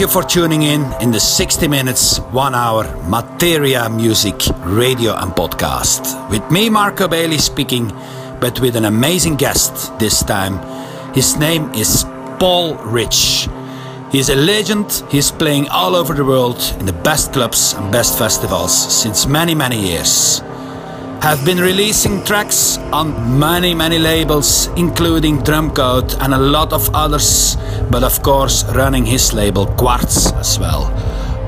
you for tuning in in the 60 minutes, one hour Materia Music radio and podcast. With me, Marco Bailey, speaking, but with an amazing guest this time. His name is Paul Ritch. He's a legend. He's playing all over the world in the best clubs and best festivals since many, many years. Have been releasing tracks on many, many labels, including Drumcode and a lot of others, but of course running his label Quartz as well.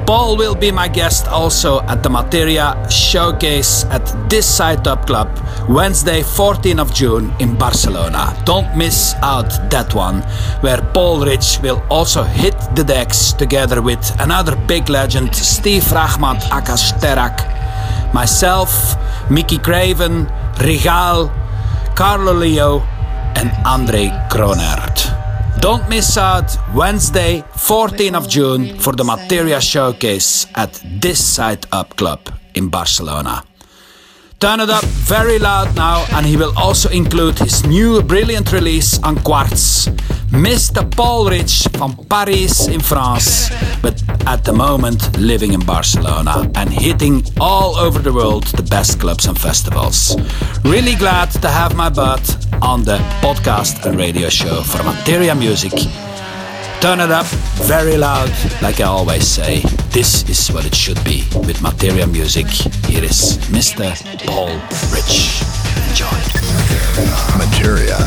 Paul will be my guest also at the Materia showcase at this side Top Club Wednesday 14th of June in Barcelona. Don't miss out that one where Paul Ritch will also hit the decks together with another big legend Steve Rachmat Akasterak, myself, Mickey Craven, Regal, Carlo Lio and Andre Kronert. Don't miss out Wednesday, 14th of June for the Materia Showcase at this side Up Club in Barcelona. Turn it up very loud now, and he will also include his new brilliant release on Quartz. Mr. Paul Ritch from Paris in France, but at the moment living in Barcelona and hitting all over the world the best clubs and festivals. Really glad to have my butt on the podcast and radio show for Materia Music. Turn it up very loud, like I always say. This is what it should be with Materia Music. Here is Mr. Paul Ritch. Enjoy. Materia.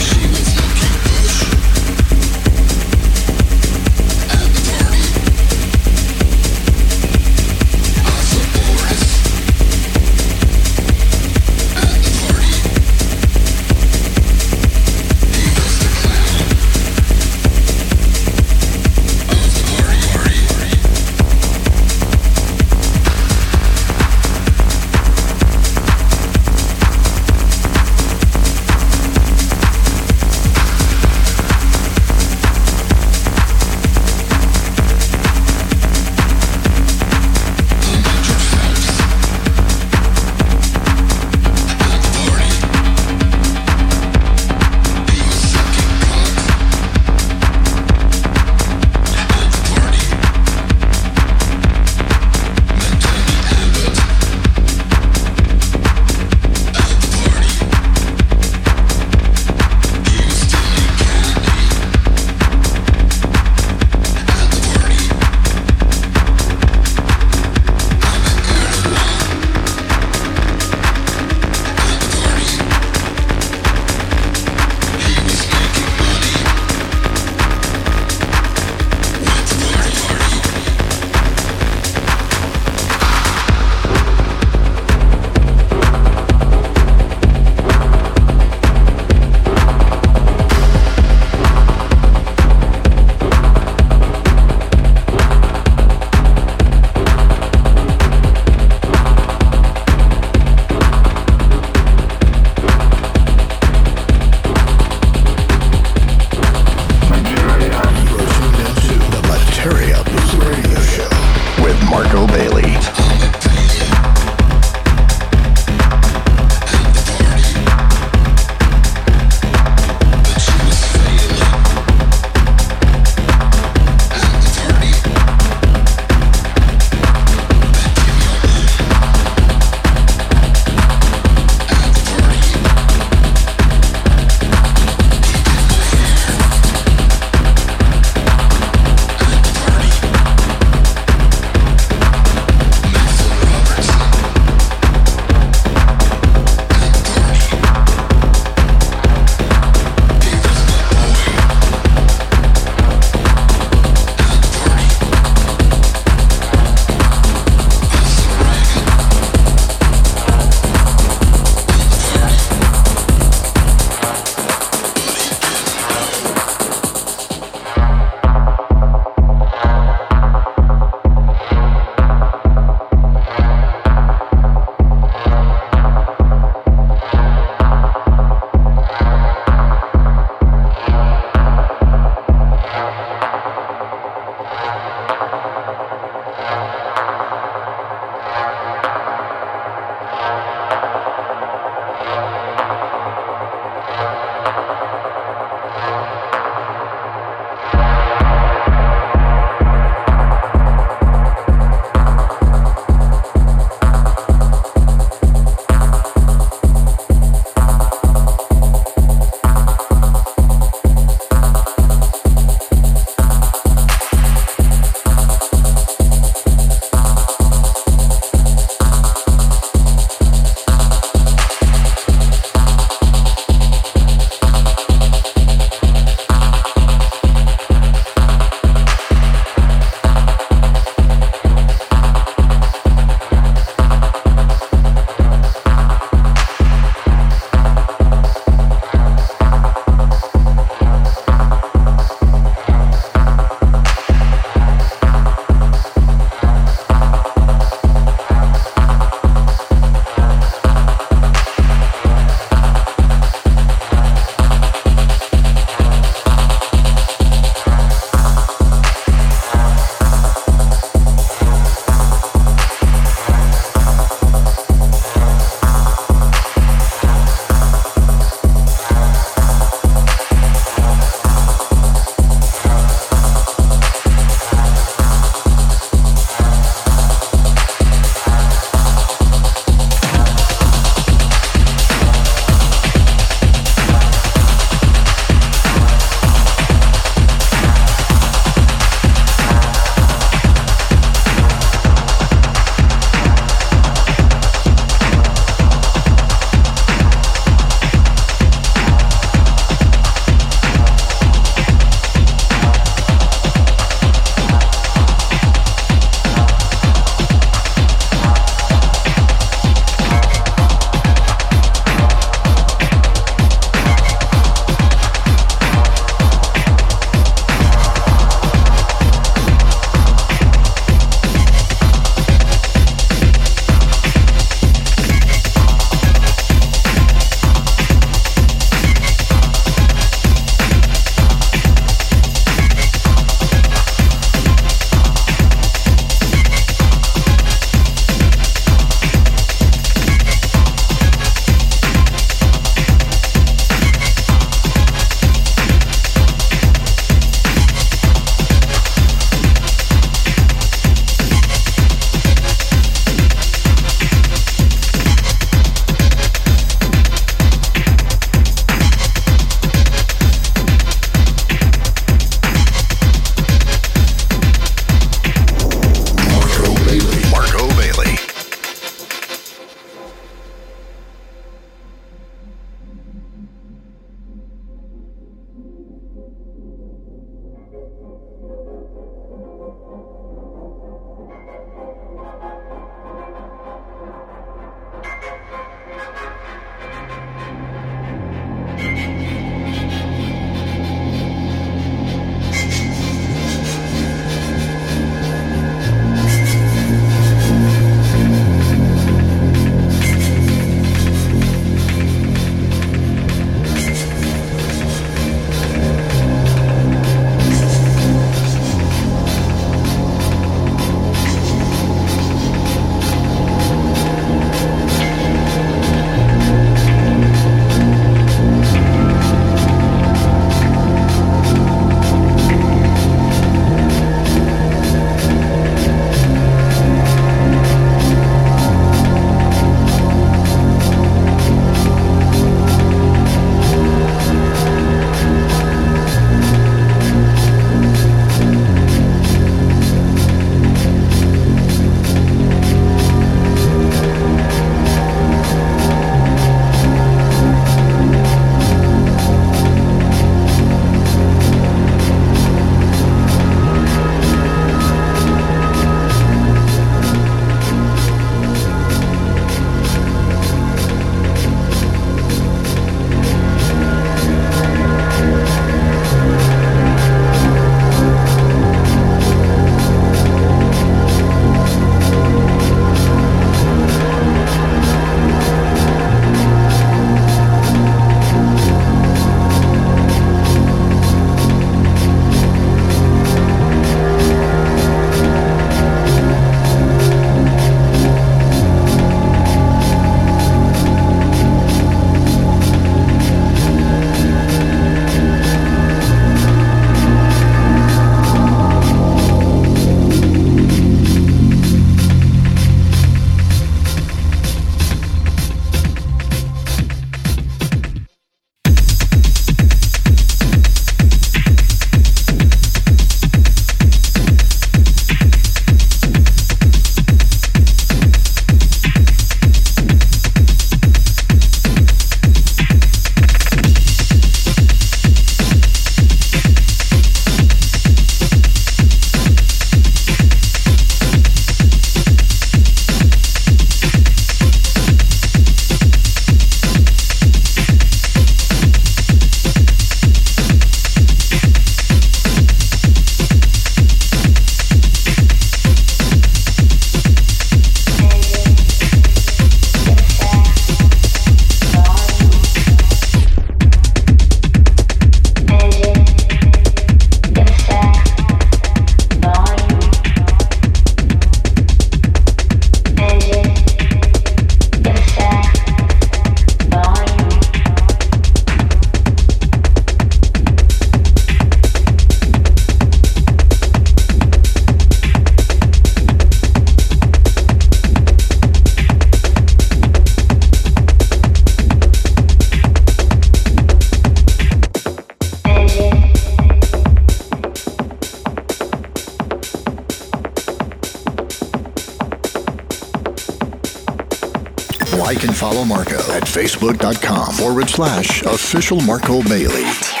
Follow Marco at facebook.com forward slash official Marco Bailey.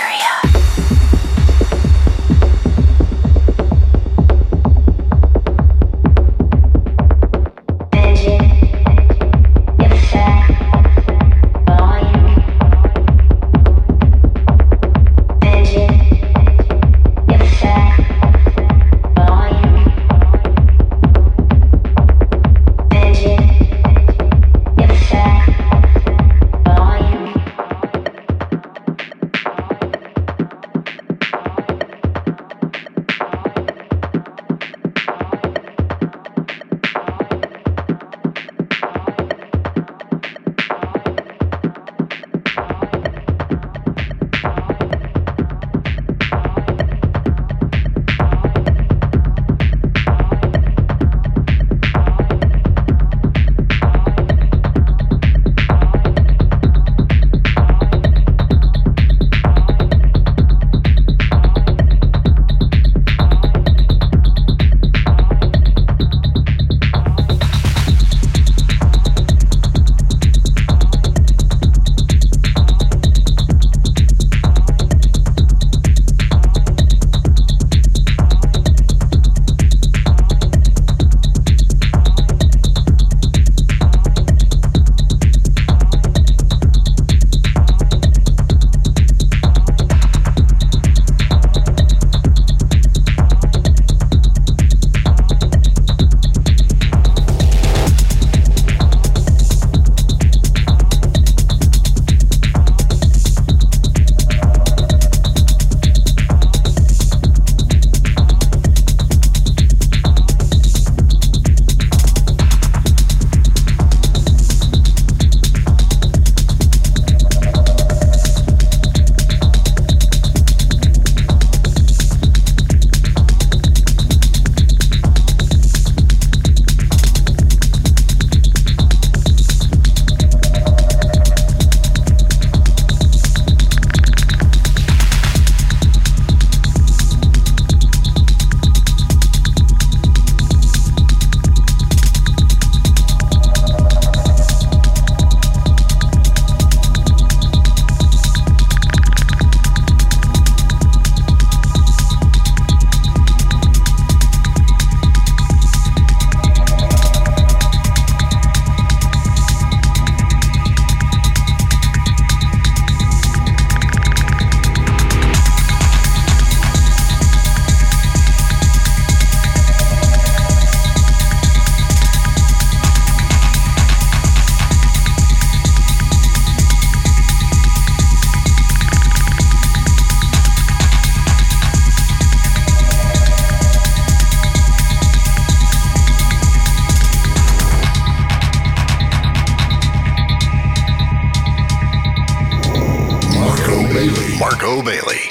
Bailey.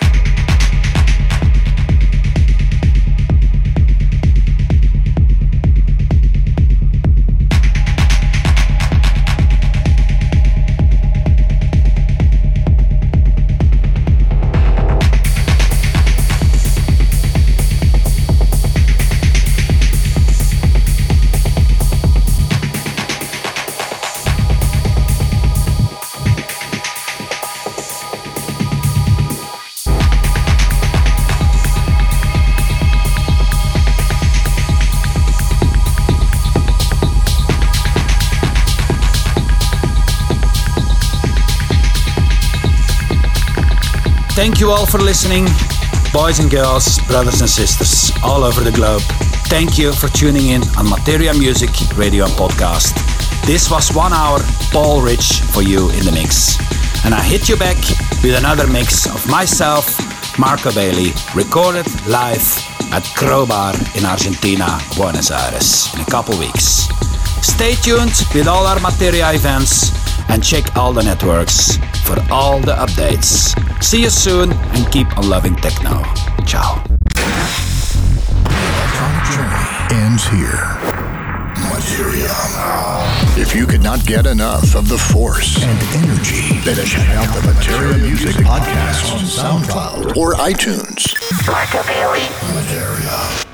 Thank you all for listening, boys and girls, brothers and sisters all over the globe. Thank you for tuning in on Materia Music Radio and Podcast. This was one hour Paul Ritch for you in the mix. And I hit you back with another mix of myself, Marco Bailey, recorded live at Crobar in Argentina, Buenos Aires, in a couple weeks. Stay tuned with all our Materia events and check all the networks for all the updates. See you soon and keep on loving techno. Ciao. ends here. Materia. If you could not get enough of the force and energy, then check out the Materia Music Podcast on SoundCloud or iTunes. Marco Bailey.